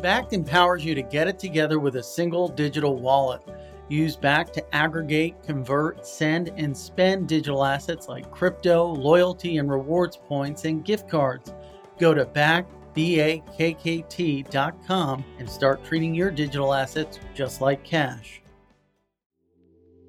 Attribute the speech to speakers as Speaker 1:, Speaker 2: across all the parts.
Speaker 1: Bakkt empowers you to get it together with a single digital wallet. Use Bakkt to aggregate, convert, send, and spend digital assets like crypto, loyalty and rewards points, and gift cards. Go to backbakkt.com and start treating your digital assets just like cash.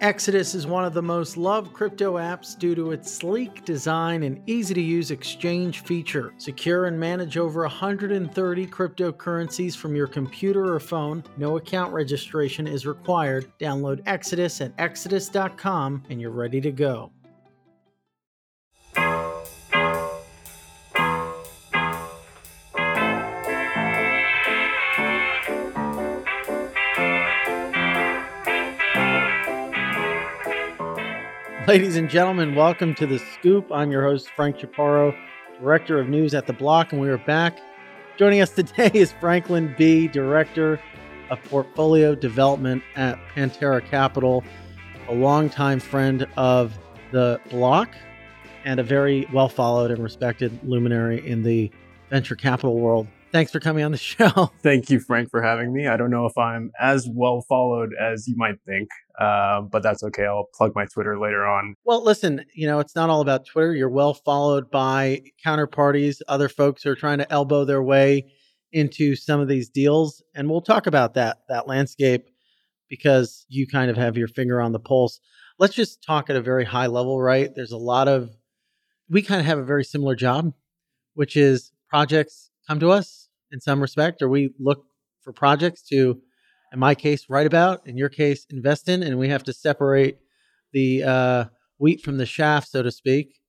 Speaker 1: Exodus is one of the most loved crypto apps due to its sleek design and easy to use exchange feature. Secure and manage over 130 cryptocurrencies from your computer or phone. No account registration is required. Download Exodus at exodus.com and you're ready to go. Ladies and gentlemen, welcome to the Scoop. I'm your host, Frank Chaparro, Director of News at The Block, and we are back. Joining us today is Franklin Bi, Director of Portfolio Development at Pantera Capital, a longtime friend of The Block and a very well followed and respected luminary in the venture capital world. Thanks for coming on the show.
Speaker 2: Thank you, Frank, for having me. I don't know if I'm as well followed as you might think, uh, but that's okay. I'll plug my Twitter later on.
Speaker 1: Well, listen, you know, it's not all about Twitter. You're well followed by counterparties, other folks who are trying to elbow their way into some of these deals. And we'll talk about that, that landscape, because you kind of have your finger on the pulse. Let's just talk at a very high level, right? There's a lot of, we kind of have a very similar job, which is projects come to us in some respect, or we look for projects to, in my case, write about, in your case, invest in, and we have to separate the uh, wheat from the shaft, so to speak.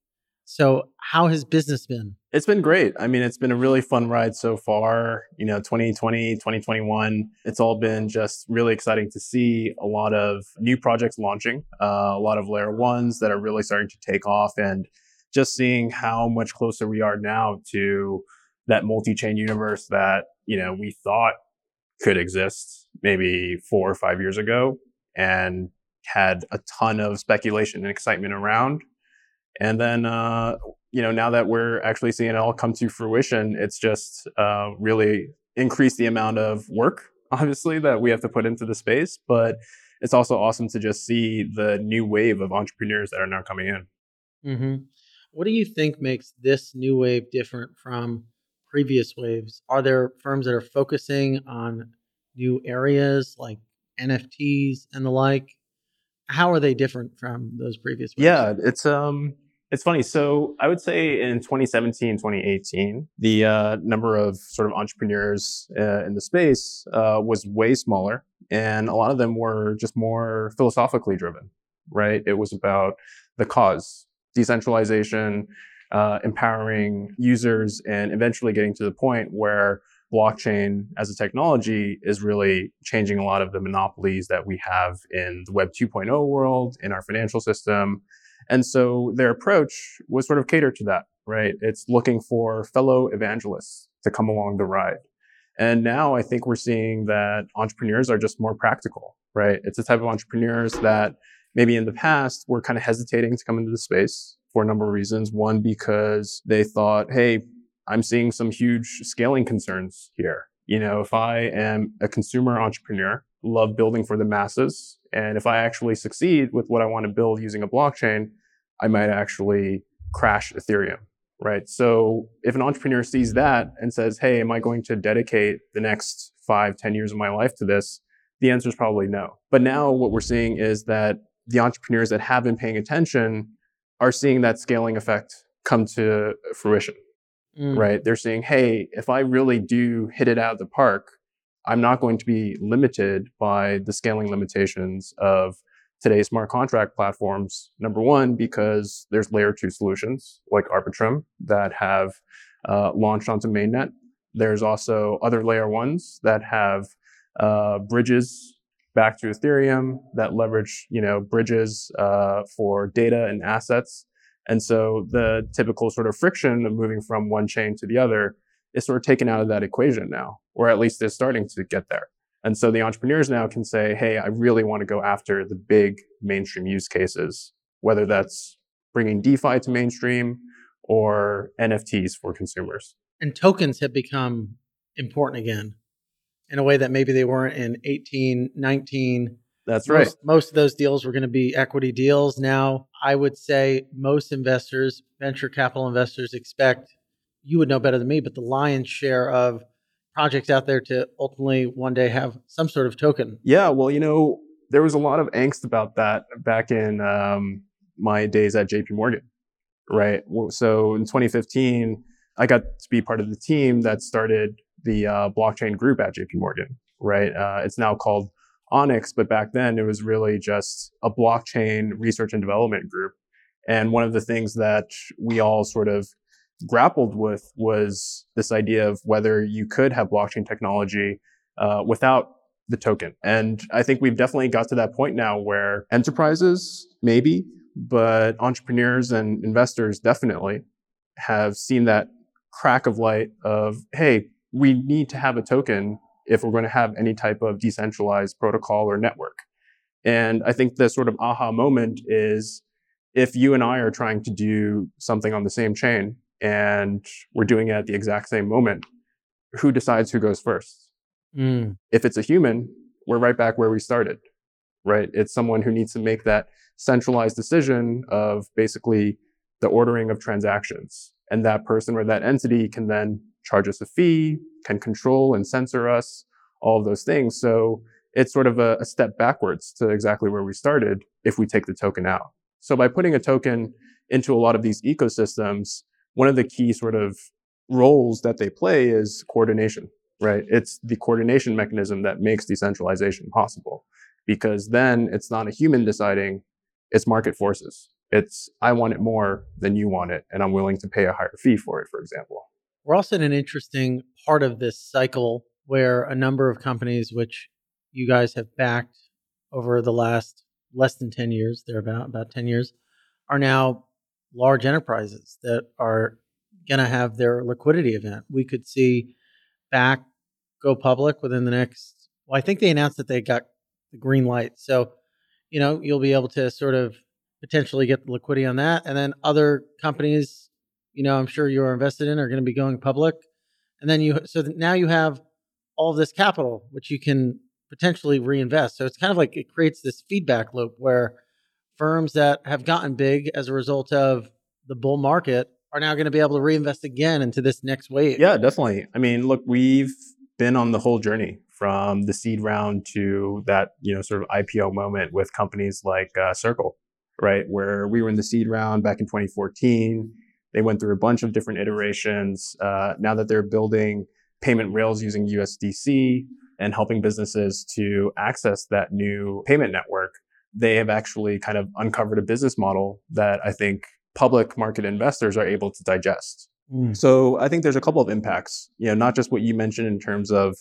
Speaker 1: So, how has business been?
Speaker 2: It's been great. I mean, it's been a really fun ride so far. You know, 2020, 2021, it's all been just really exciting to see a lot of new projects launching, uh, a lot of layer ones that are really starting to take off, and just seeing how much closer we are now to that multi-chain universe that, you know, we thought could exist maybe four or five years ago and had a ton of speculation and excitement around. And then, uh, you know, now that we're actually seeing it all come to fruition, it's just uh, really increased the amount of work, obviously, that we have to put into the space. But it's also awesome to just see the new wave of entrepreneurs that are now coming in.
Speaker 1: Mm-hmm. What do you think makes this new wave different from previous waves? Are there firms that are focusing on new areas like NFTs and the like? How are they different from those previous waves?
Speaker 2: Yeah, it's um it's funny. So I would say in 2017, 2018, the uh, number of sort of entrepreneurs uh, in the space uh, was way smaller, and a lot of them were just more philosophically driven. Right? It was about the cause, decentralization, uh, empowering users and eventually getting to the point where blockchain as a technology is really changing a lot of the monopolies that we have in the Web 2.0 world, in our financial system. And so their approach was sort of catered to that, right? It's looking for fellow evangelists to come along the ride. And now I think we're seeing that entrepreneurs are just more practical, right? It's a type of entrepreneurs that maybe in the past were kind of hesitating to come into the space for a number of reasons. One, because they thought, hey, I'm seeing some huge scaling concerns here. You know, if I am a consumer entrepreneur, love building for the masses, and if I actually succeed with what I want to build using a blockchain, I might actually crash Ethereum, right? So if an entrepreneur sees that and says, hey, am I going to dedicate the next five, ten years of my life to this? The answer is probably no. But now what we're seeing is that the entrepreneurs that have been paying attention are seeing that scaling effect come to fruition, mm. right? They're saying, hey, if I really do hit it out of the park, I'm not going to be limited by the scaling limitations of today's smart contract platforms. Number one, because there's layer two solutions like Arbitrum that have uh, launched onto mainnet. There's also other layer ones that have uh, bridges back to Ethereum that leverage, you know, bridges uh, for data and assets. And so the typical sort of friction of moving from one chain to the other is sort of taken out of that equation now, or at least is starting to get there. And so the entrepreneurs now can say, Hey, I really want to go after the big mainstream use cases, whether that's bringing DeFi to mainstream or NFTs for consumers.
Speaker 1: And tokens have become important again in a way that maybe they weren't in 18, 19.
Speaker 2: That's
Speaker 1: most,
Speaker 2: right.
Speaker 1: Most of those deals were going to be equity deals. Now, I would say most investors, venture capital investors, expect you would know better than me, but the lion's share of projects out there to ultimately one day have some sort of token.
Speaker 2: Yeah, well, you know, there was a lot of angst about that back in um, my days at JP Morgan, right? So in 2015, I got to be part of the team that started the uh, blockchain group at JP Morgan, right? Uh, it's now called Onyx, but back then it was really just a blockchain research and development group. And one of the things that we all sort of grappled with was this idea of whether you could have blockchain technology uh, without the token. And I think we've definitely got to that point now where enterprises, maybe, but entrepreneurs and investors definitely have seen that crack of light of, hey, we need to have a token if we're going to have any type of decentralized protocol or network. And I think the sort of aha moment is if you and I are trying to do something on the same chain and we're doing it at the exact same moment, who decides who goes first? Mm. If it's a human, we're right back where we started, right? It's someone who needs to make that centralized decision of basically the ordering of transactions. And that person or that entity can then charge us a fee, can control and censor us, all of those things. So it's sort of a, a step backwards to exactly where we started if we take the token out. So by putting a token into a lot of these ecosystems, one of the key sort of roles that they play is coordination, right? It's the coordination mechanism that makes decentralization possible because then it's not a human deciding, it's market forces. It's, I want it more than you want it, and I'm willing to pay a higher fee for it, for example.
Speaker 1: We're also in an interesting part of this cycle where a number of companies, which you guys have backed over the last less than 10 years, they're about, about 10 years, are now large enterprises that are going to have their liquidity event. We could see Bakkt go public within the next, well, I think they announced that they got the green light. So, you know, you'll be able to sort of potentially get the liquidity on that. And then other companies, you know, I'm sure you're invested in are going to be going public. And then you, so now you have all of this capital, which you can potentially reinvest. So it's kind of like it creates this feedback loop where firms that have gotten big as a result of the bull market are now going to be able to reinvest again into this next wave.
Speaker 2: Yeah, definitely. I mean, look, we've been on the whole journey from the seed round to that, you know, sort of IPO moment with companies like uh, Circle, right? Where we were in the seed round back in 2014. They went through a bunch of different iterations. Uh, now that they're building payment rails using USDC and helping businesses to access that new payment network, they have actually kind of uncovered a business model that I think public market investors are able to digest. Mm. So I think there's a couple of impacts, you know, not just what you mentioned in terms of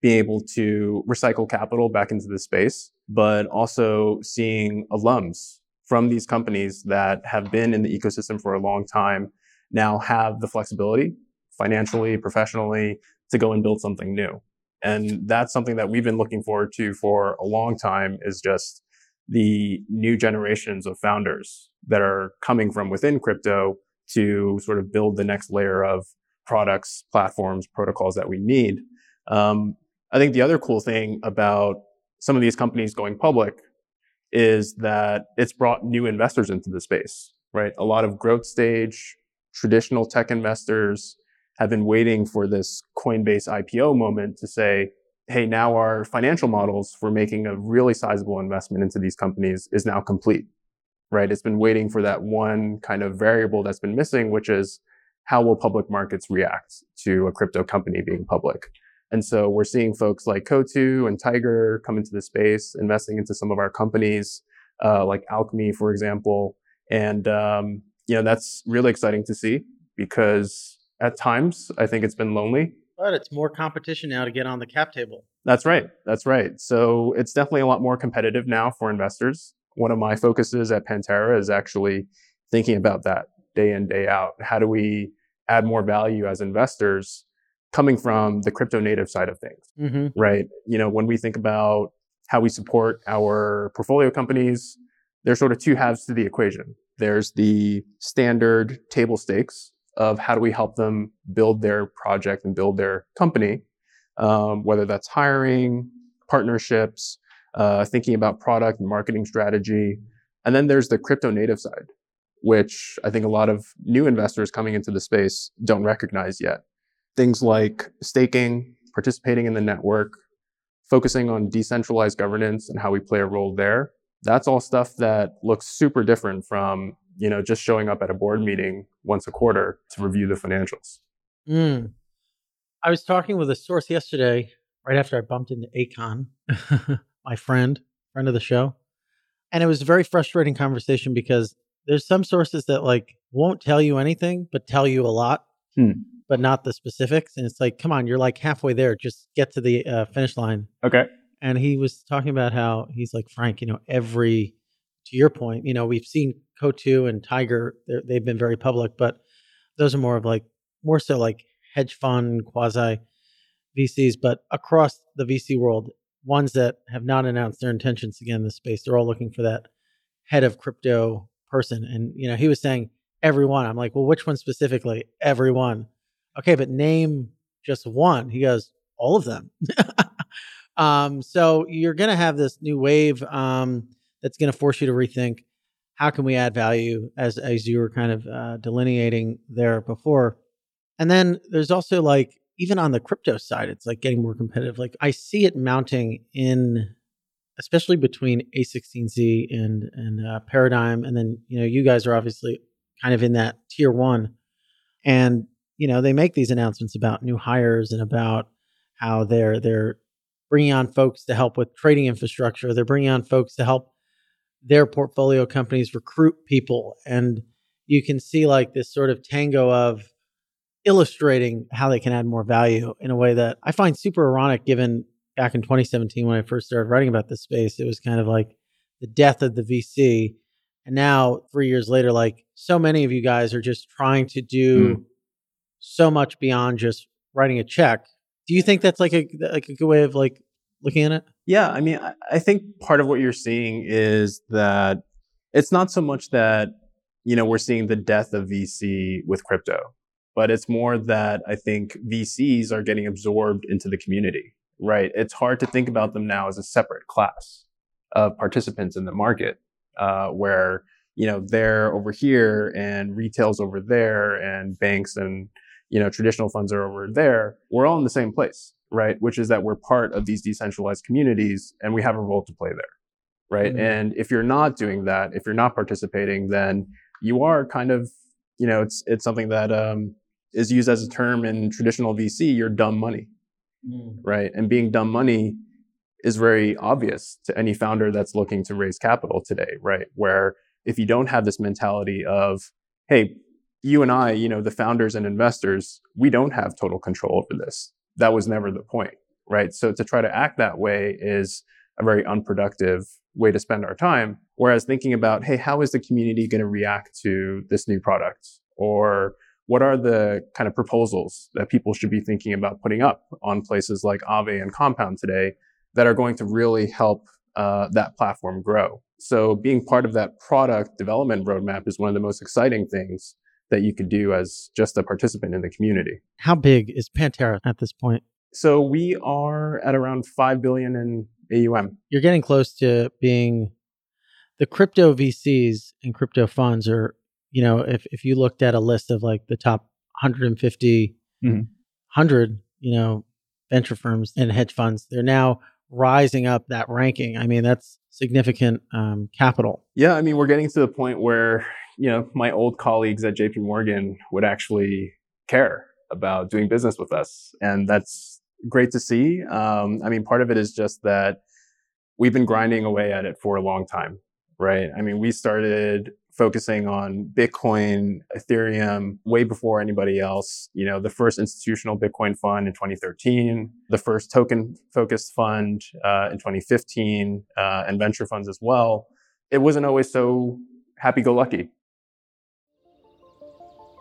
Speaker 2: being able to recycle capital back into the space, but also seeing alums from these companies that have been in the ecosystem for a long time now have the flexibility financially, professionally to go and build something new. And that's something that we've been looking forward to for a long time is just the new generations of founders that are coming from within crypto to sort of build the next layer of products, platforms, protocols that we need. Um, I think the other cool thing about some of these companies going public is that it's brought new investors into the space, right? A lot of growth stage, traditional tech investors have been waiting for this Coinbase IPO moment to say, hey, now our financial models for making a really sizable investment into these companies is now complete, right? It's been waiting for that one kind of variable that's been missing, which is how will public markets react to a crypto company being public? And so we're seeing folks like Coatue and Tiger come into the space, investing into some of our companies, uh, like Alchemy, for example. And, um, you know, that's really exciting to see because at times I think it's been lonely
Speaker 1: but it's more competition now to get on the cap table.
Speaker 2: That's right. That's right. So it's definitely a lot more competitive now for investors. One of my focuses at Pantera is actually thinking about that. day in, day out? How do we add more value as investors coming from the crypto native side of things?
Speaker 1: Mm-hmm.
Speaker 2: Right. You know, when we think about how we support our portfolio companies, there's sort of two halves to the equation. There's the standard table stakes of how do we help them build their project and build their company, um, whether that's hiring, partnerships, uh, thinking about product and marketing strategy. And then there's the crypto native side, which I think a lot of new investors coming into the space don't recognize yet. Things like staking, participating in the network, focusing on decentralized governance and how we play a role there. That's all stuff that looks super different from, you know, just showing up at a board meeting once a quarter to review the financials.
Speaker 1: Mm. I was talking with a source yesterday, right after I bumped into Akon, my friend, friend of the show. And it was a very frustrating conversation because there's some sources that like won't tell you anything, but tell you a lot,
Speaker 2: Hmm.
Speaker 1: But not the specifics. And it's like, come on, you're like halfway there. Just get to the uh, finish line.
Speaker 2: Okay.
Speaker 1: And he was talking about how he's like, Frank, you know, every, to your point, you know, we've seen Coatue and Tiger, they've been very public, but those are more of like, more so like hedge fund, quasi VCs, but across the VC world, ones that have not announced their intentions get in the space, they're all looking for that head of crypto person. And, you know, he was saying everyone. I'm like, well, which one specifically? Everyone. Okay, but name just one. He goes, all of them. um, so you're going to have this new wave um, that's going to force you to rethink how can we add value as as you were kind of uh, delineating there before. And then there's also like even on the crypto side, it's like getting more competitive. Like I see it mounting in, especially between A16Z and and uh, Paradigm, and then you know you guys are obviously kind of in that tier one, and you know they make these announcements about new hires and about how they're they're bringing on folks to help with trading infrastructure. They're bringing on folks to help their portfolio companies recruit people, and you can see like this sort of tango of illustrating how they can add more value in a way that I find super ironic given back in 2017 when I first started writing about this space, it was kind of like the death of the VC. And now, three years later, like so many of you guys are just trying to do
Speaker 2: Mm.
Speaker 1: So much beyond just writing a check. Do you think that's like a like a good way of like looking at it?
Speaker 2: Yeah, I mean, I- think part of what you're seeing is that it's not so much that you know we're seeing the death of VC with crypto, but it's more that I think VCs are getting absorbed into the community. Right? It's hard to think about them now as a separate class of participants in the market, uh, where you know they're over here and retail's over there and banks and you know traditional funds are over there. We're all in the same place right? Which is that we're part of these decentralized communities and we have a role to play there, right?
Speaker 1: Mhm.
Speaker 2: And if you're not doing that, if you're not participating, then you are kind of, you know, it's it's something that um, is used as a term in traditional VC. You're dumb money, right? And being dumb money is very obvious to any founder that's looking to raise capital today, right? Where if you don't have this mentality of, hey, you and I, you know, the founders and investors, we don't have total control over this. That was never the point, right? So to try to act that way is a very unproductive way to spend our time. Whereas thinking about, hey, how is the community going to react to this new product? Or what are the kind of proposals that people should be thinking about putting up on places like Aave and Compound today that are going to really help uh, that platform grow? So being part of that product development roadmap is one of the most exciting things that you could do as just a participant in the community.
Speaker 1: How big is Pantera at this point?
Speaker 2: So we are at around 5 billion in AUM.
Speaker 1: You're getting close to being the crypto VCs and crypto funds are, you know, if, if you looked at a list of like the top 150,
Speaker 2: Mhm.
Speaker 1: 100, you know, venture firms and hedge funds, they're now rising up that ranking. I mean, that's significant um, capital.
Speaker 2: Yeah, I mean, we're getting to the point where, you know, my old colleagues at JP Morgan would actually care about doing business with us. And that's great to see. Um, I mean, part of it is just that we've been grinding away at it for a long time, right? I mean, we started focusing on Bitcoin, Ethereum way before anybody else. You know, the first institutional Bitcoin fund in 2013, the first token focused fund uh, in 2015, uh, and venture funds as well. It wasn't always so happy go lucky.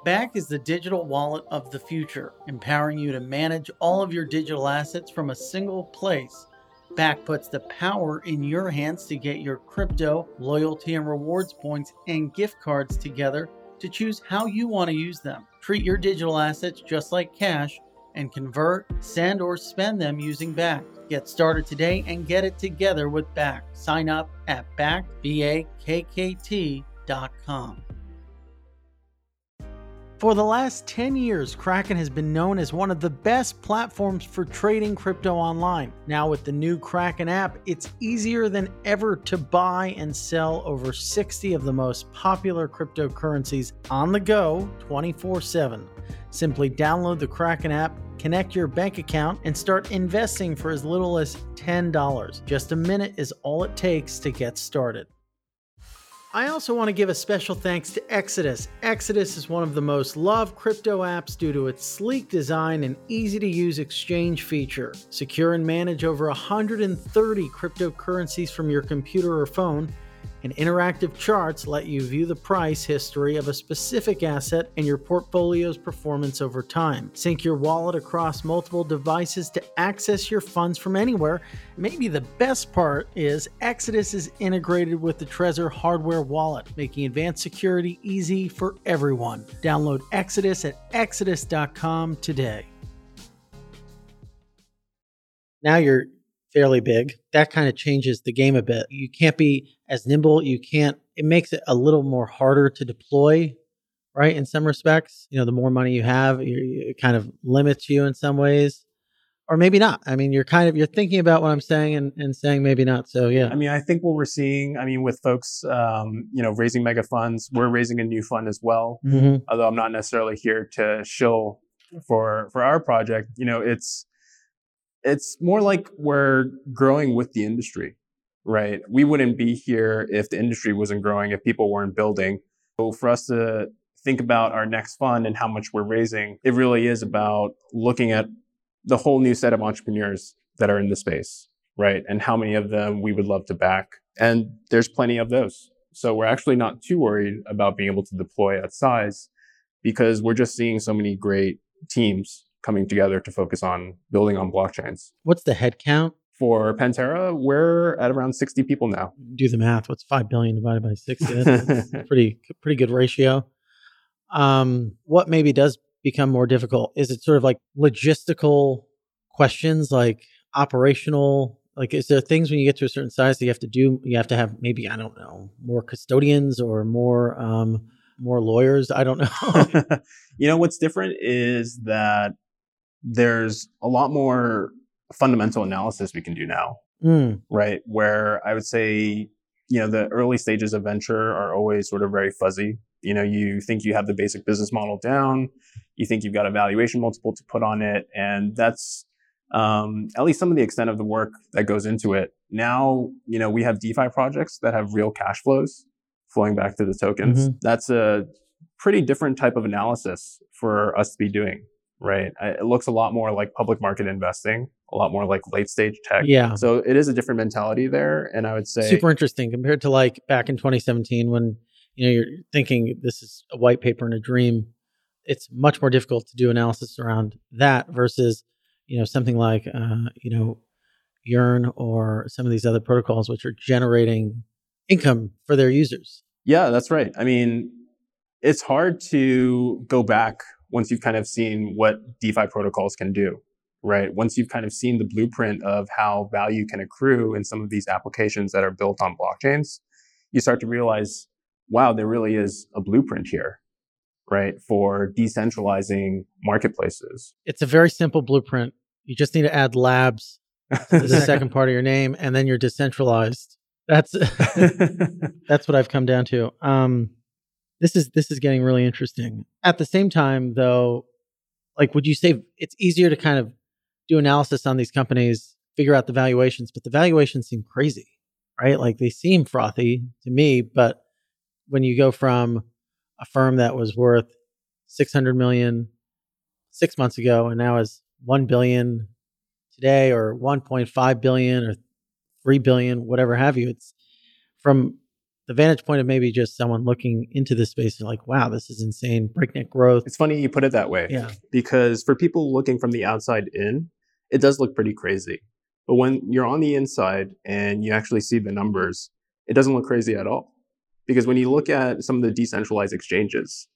Speaker 1: Bakkt is the digital wallet of the future, empowering you to manage all of your digital assets from a single place. Bakkt puts the power in your hands to get your crypto, loyalty, and rewards points and gift cards together to choose how you want to use them. Treat your digital assets just like cash and convert, send, or spend them using Bakkt. Get started today and get it together with Bakkt. Sign up at bakkt.com. For the last 10 years, Kraken has been known as one of the best platforms for trading crypto online. Now, with the new Kraken app, it's easier than ever to buy and sell over 60 of the most popular cryptocurrencies on the go 24 7. Simply download the Kraken app, connect your bank account, and start investing for as little as $10. Just a minute is all it takes to get started. I also want to give a special thanks to Exodus. Exodus is one of the most loved crypto apps due to its sleek design and easy to use exchange feature. Secure and manage over 130 cryptocurrencies from your computer or phone and interactive charts let you view the price history of a specific asset and your portfolio's performance over time. Sync your wallet across multiple devices to access your funds from anywhere. Maybe the best part is Exodus is integrated with the Trezor hardware wallet, making advanced security easy for everyone. Download Exodus at exodus.com today. Now you're fairly big. That kind of changes the game a bit. You can't be as nimble. You can't, it makes it a little more harder to deploy, right? In some respects, you know, the more money you have, it kind of limits you in some ways. Or maybe not. I mean, you're kind of you're thinking about what I'm saying and, and saying maybe not. So yeah.
Speaker 2: I mean, I think what we're seeing, I mean, with folks, um, you know, raising mega funds, we're raising a new fund as well.
Speaker 1: Mm-hmm.
Speaker 2: Although I'm not necessarily here to shill for for our project. You know, it's it's more like we're growing with the industry, right? We wouldn't be here if the industry wasn't growing, if people weren't building. So for us to think about our next fund and how much we're raising, it really is about looking at the whole new set of entrepreneurs that are in the space, right? And how many of them we would love to back. And there's plenty of those. So we're actually not too worried about being able to deploy at size because we're just seeing so many great teams coming together to focus on building on blockchains.
Speaker 1: What's the headcount?
Speaker 2: For Pantera, we're at around 60 people now.
Speaker 1: Do the math. What's five billion divided by sixty? That's pretty pretty good ratio. Um, what maybe does become more difficult is it sort of like logistical questions, like operational. Like, is there things when you get to a certain size that you have to do? You have to have maybe I don't know more custodians or more um, more lawyers. I don't know.
Speaker 2: you know what's different is that there's a lot more fundamental analysis we can do now,
Speaker 1: Mm,
Speaker 2: right? Where I would say, you know, the early stages of venture are always sort of very fuzzy. You know, you think you have the basic business model down, you think you've got a valuation multiple to put on it, and that's um, at least some of the extent of the work that goes into it. Now, you know, we have DeFi projects that have real cash flows flowing back to the tokens.
Speaker 1: Mhm.
Speaker 2: That's a pretty different type of analysis for us to be doing, right? It looks a lot more like public market investing, a lot more like late stage tech.
Speaker 1: yeah.
Speaker 2: So it is a different mentality there. And I would say,
Speaker 1: super interesting compared to like back in 2017 when you know you're thinking this is a white paper and a dream it's much more difficult to do analysis around that versus you know something like uh, you know yearn or some of these other protocols which are generating income for their users
Speaker 2: yeah, that's right. I mean, it's hard to go back once you've kind of seen what DeFi protocols can do, right? Once you've kind of seen the blueprint of how value can accrue in some of these applications that are built on blockchains, you start to realize, wow, there really is a blueprint here, right? For decentralizing marketplaces.
Speaker 1: it's a very simple blueprint you just need to add labs to the second part of your name and then you're decentralized that's that's what I've come down to. Um, this is this is getting really interesting. At the same time, though, like, would you say it's easier to kind of do analysis on these companies, figure out the valuations, but the valuations seem crazy, right? Like they seem frothy to me, but when you go from a firm that was worth 600 million six months ago and now is 1 billion today or 1.5 billion or 3 billion whatever have you it's from the vantage point of maybe just someone looking into this space and like, wow, this is insane, breakneck growth.
Speaker 2: It's funny you put it that way.
Speaker 1: Yeah.
Speaker 2: Because for people looking from the outside in, it does look pretty crazy. But when you're on the inside and you actually see the numbers, it doesn't look crazy at all. Because when you look at some of the decentralized exchanges,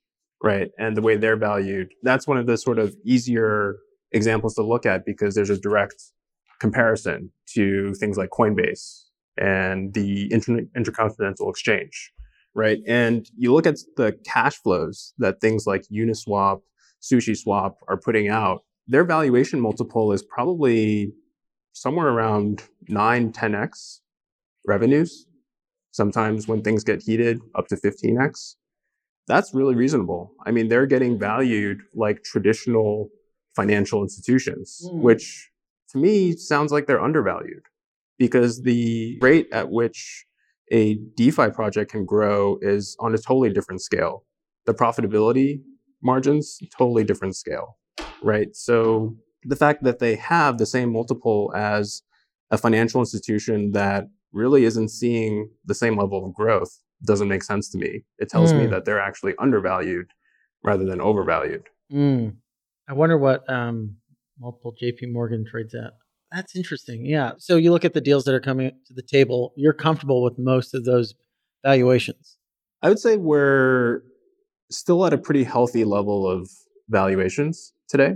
Speaker 2: right, and the way they're valued, that's one of the sort of easier examples to look at because there's a direct comparison to things like Coinbase and the inter- intercontinental exchange, right? And you look at the cash flows that things like Uniswap, SushiSwap are putting out, their valuation multiple is probably somewhere around 9, 10x revenues. Sometimes when things get heated, up to 15x. That's really reasonable. I mean, they're getting valued like traditional financial institutions, mm. which to me sounds like they're undervalued because the rate at which a DeFi project can grow is on a totally different scale. The profitability margins, totally different scale, right? So the fact that they have the same multiple as a financial institution that really isn't seeing the same level of growth doesn't make sense to me. It tells mm. me that they're actually undervalued rather than overvalued.
Speaker 1: Mm. I wonder what um, multiple JP Morgan trades at. That's interesting. Yeah. So you look at the deals that are coming to the table, you're comfortable with most of those valuations.
Speaker 2: I would say we're still at a pretty healthy level of valuations today.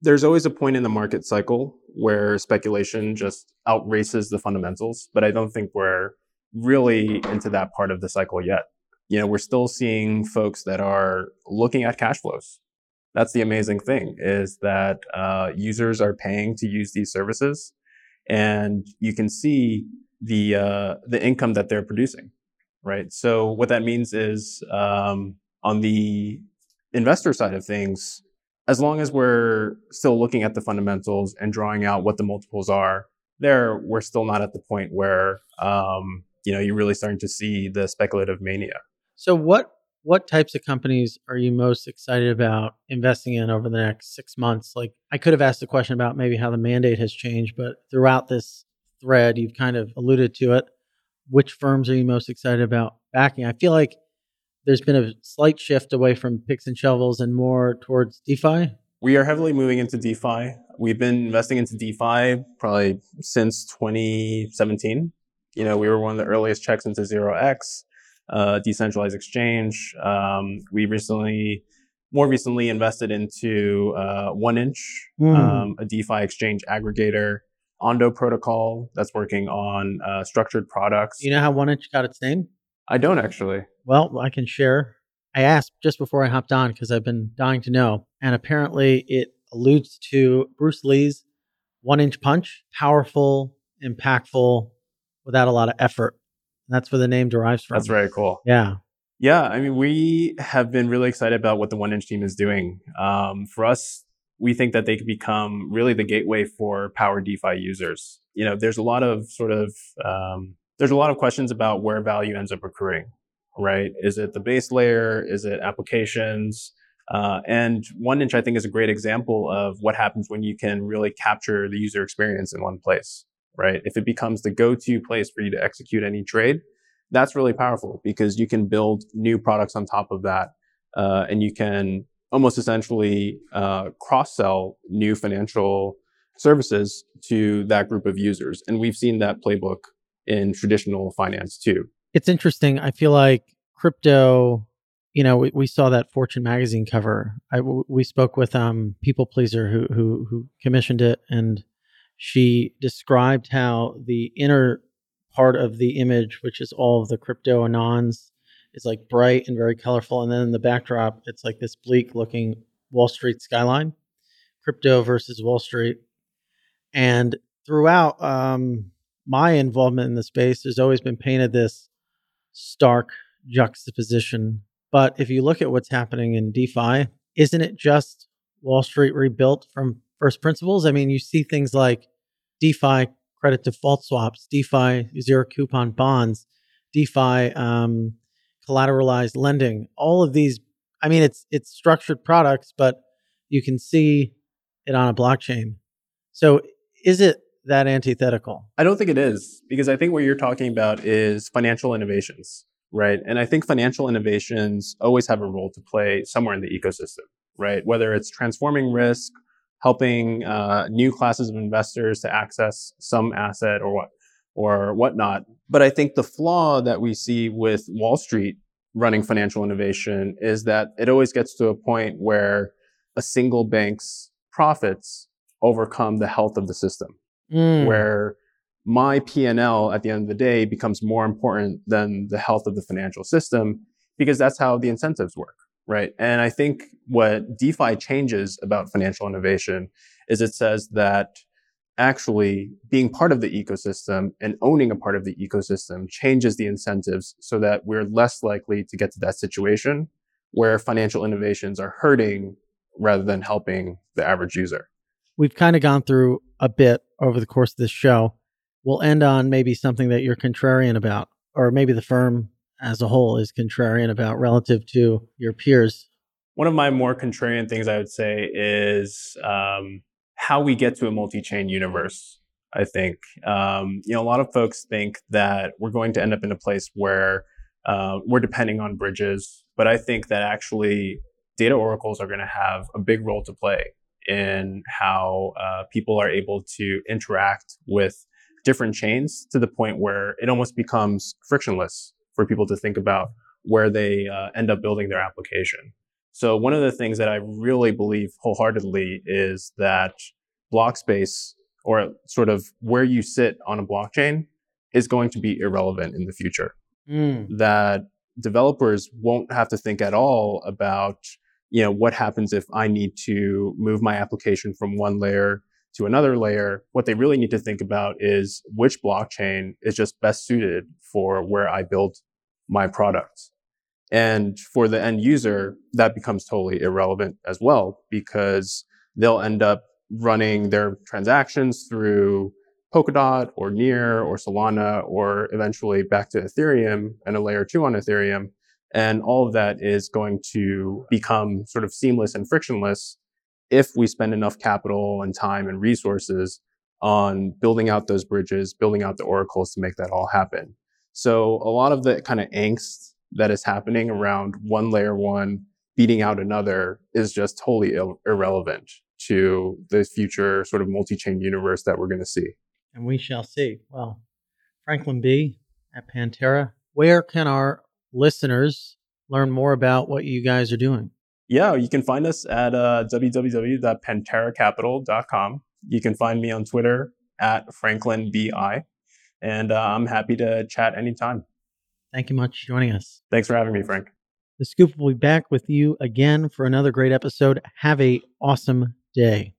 Speaker 2: There's always a point in the market cycle where speculation just outraces the fundamentals, but I don't think we're really into that part of the cycle yet. You know, we're still seeing folks that are looking at cash flows that's the amazing thing is that uh, users are paying to use these services, and you can see the uh, the income that they're producing, right? So what that means is um, on the investor side of things, as long as we're still looking at the fundamentals and drawing out what the multiples are, there we're still not at the point where um, you know you're really starting to see the speculative mania.
Speaker 1: So what what types of companies are you most excited about investing in over the next six months? Like, I could have asked a question about maybe how the mandate has changed, but throughout this thread, you've kind of alluded to it. Which firms are you most excited about backing? I feel like there's been a slight shift away from picks and shovels and more towards DeFi.
Speaker 2: We are heavily moving into DeFi. We've been investing into DeFi probably since 2017. You know, we were one of the earliest checks into 0x uh, decentralized exchange. Um, we recently, more recently, invested into uh, 1inch, mm. um, a DeFi exchange aggregator, Ondo protocol that's working on uh, structured products.
Speaker 1: You know how 1inch got its name?
Speaker 2: I don't actually.
Speaker 1: Well, I can share. I asked just before I hopped on because I've been dying to know, and apparently it alludes to Bruce Lee's One Inch Punch, powerful, impactful, without a lot of effort. That's where the name derives from.
Speaker 2: That's very cool.
Speaker 1: Yeah.
Speaker 2: Yeah. I mean, we have been really excited about what the 1inch team is doing. Um, for us, we think that they could become really the gateway for Power DeFi users. You know, there's a lot of sort of, um, there's a lot of questions about where value ends up accruing, right? Is it the base layer? Is it applications? Uh, and 1inch, I think, is a great example of what happens when you can really capture the user experience in one place right? If it becomes the go-to place for you to execute any trade, that's really powerful because you can build new products on top of that, uh, and you can almost essentially uh, cross-sell new financial services to that group of users. And we've seen that playbook in traditional finance too.
Speaker 1: It's interesting. I feel like crypto. You know, we, we saw that Fortune magazine cover. I, we spoke with um pplpleasr who who who commissioned it, and she described how the inner part of the image, which is all of the crypto anons, is like bright and very colorful. And then in the backdrop, it's like this bleak looking Wall Street skyline, crypto versus Wall Street. And throughout um, my involvement in the space, there's always been painted this stark juxtaposition. But if you look at what's happening in DeFi, isn't it just Wall Street rebuilt from first principles. I mean, you see things like DeFi credit default swaps, DeFi zero coupon bonds, DeFi um, collateralized lending. All of these, I mean, it's it's structured products, but you can see it on a blockchain. So, is it that antithetical?
Speaker 2: I don't think it is because I think what you're talking about is financial innovations, right? And I think financial innovations always have a role to play somewhere in the ecosystem, right? Whether it's transforming risk, helping uh, new classes of investors to access some asset or what or whatnot. But I think the flaw that we see with Wall Street running financial innovation is that it always gets to a point where a single bank's profits overcome the health of the system, mm. where my P&L at the end of the day becomes more important than the health of the financial system because that's how the incentives work, right? And I think what DeFi changes about financial innovation is it says that actually being part of the ecosystem and owning a part of the ecosystem changes the incentives so that we're less likely to get to that situation where financial innovations are hurting rather than helping the average user.
Speaker 1: We've kind of gone through a bit over the course of this show we'll end on maybe something that you're contrarian about, or maybe the firm as a whole is contrarian about relative to your peers.
Speaker 2: One of my more contrarian things I would say is um, how we get to a multi-chain universe. I think um, you know a lot of folks think that we're going to end up in a place where uh, we're depending on bridges, but I think that actually data oracles are going to have a big role to play in how uh, people are able to interact with different chains to the point where it almost becomes frictionless for people to think about where they uh, end up building their application. So one of the things that I really believe wholeheartedly is that block space or sort of where you sit on a blockchain is going to be irrelevant in the future. Mm. That developers won't have to think at all about, you know, what happens if I need to move my application from one layer to another layer, what they really need to think about is which blockchain is just best suited for where I build my products. And for the end user, that becomes totally irrelevant as well because they'll end up running their transactions through Polkadot or Near or Solana or eventually back to Ethereum and a layer two on Ethereum. And all of that is going to become sort of seamless and frictionless if we spend enough capital and time and resources on building out those bridges, building out the oracles to make that all happen. So a lot of the kind of angst that is happening around one layer one beating out another is just totally il- irrelevant to the future sort of multi-chain universe that we're going to see.
Speaker 1: And we shall see. Well, Franklin Bi at Pantera, where can our listeners learn more about what you guys are doing?
Speaker 2: Yeah, you can find us at uh, www.panteracapital.com. You can find me on Twitter at FranklinBI, and uh, I'm happy to chat anytime.
Speaker 1: Thank you much for joining us.
Speaker 2: Thanks for having me, Frank.
Speaker 1: The Scoop will be back with you again for another great episode. Have a awesome day.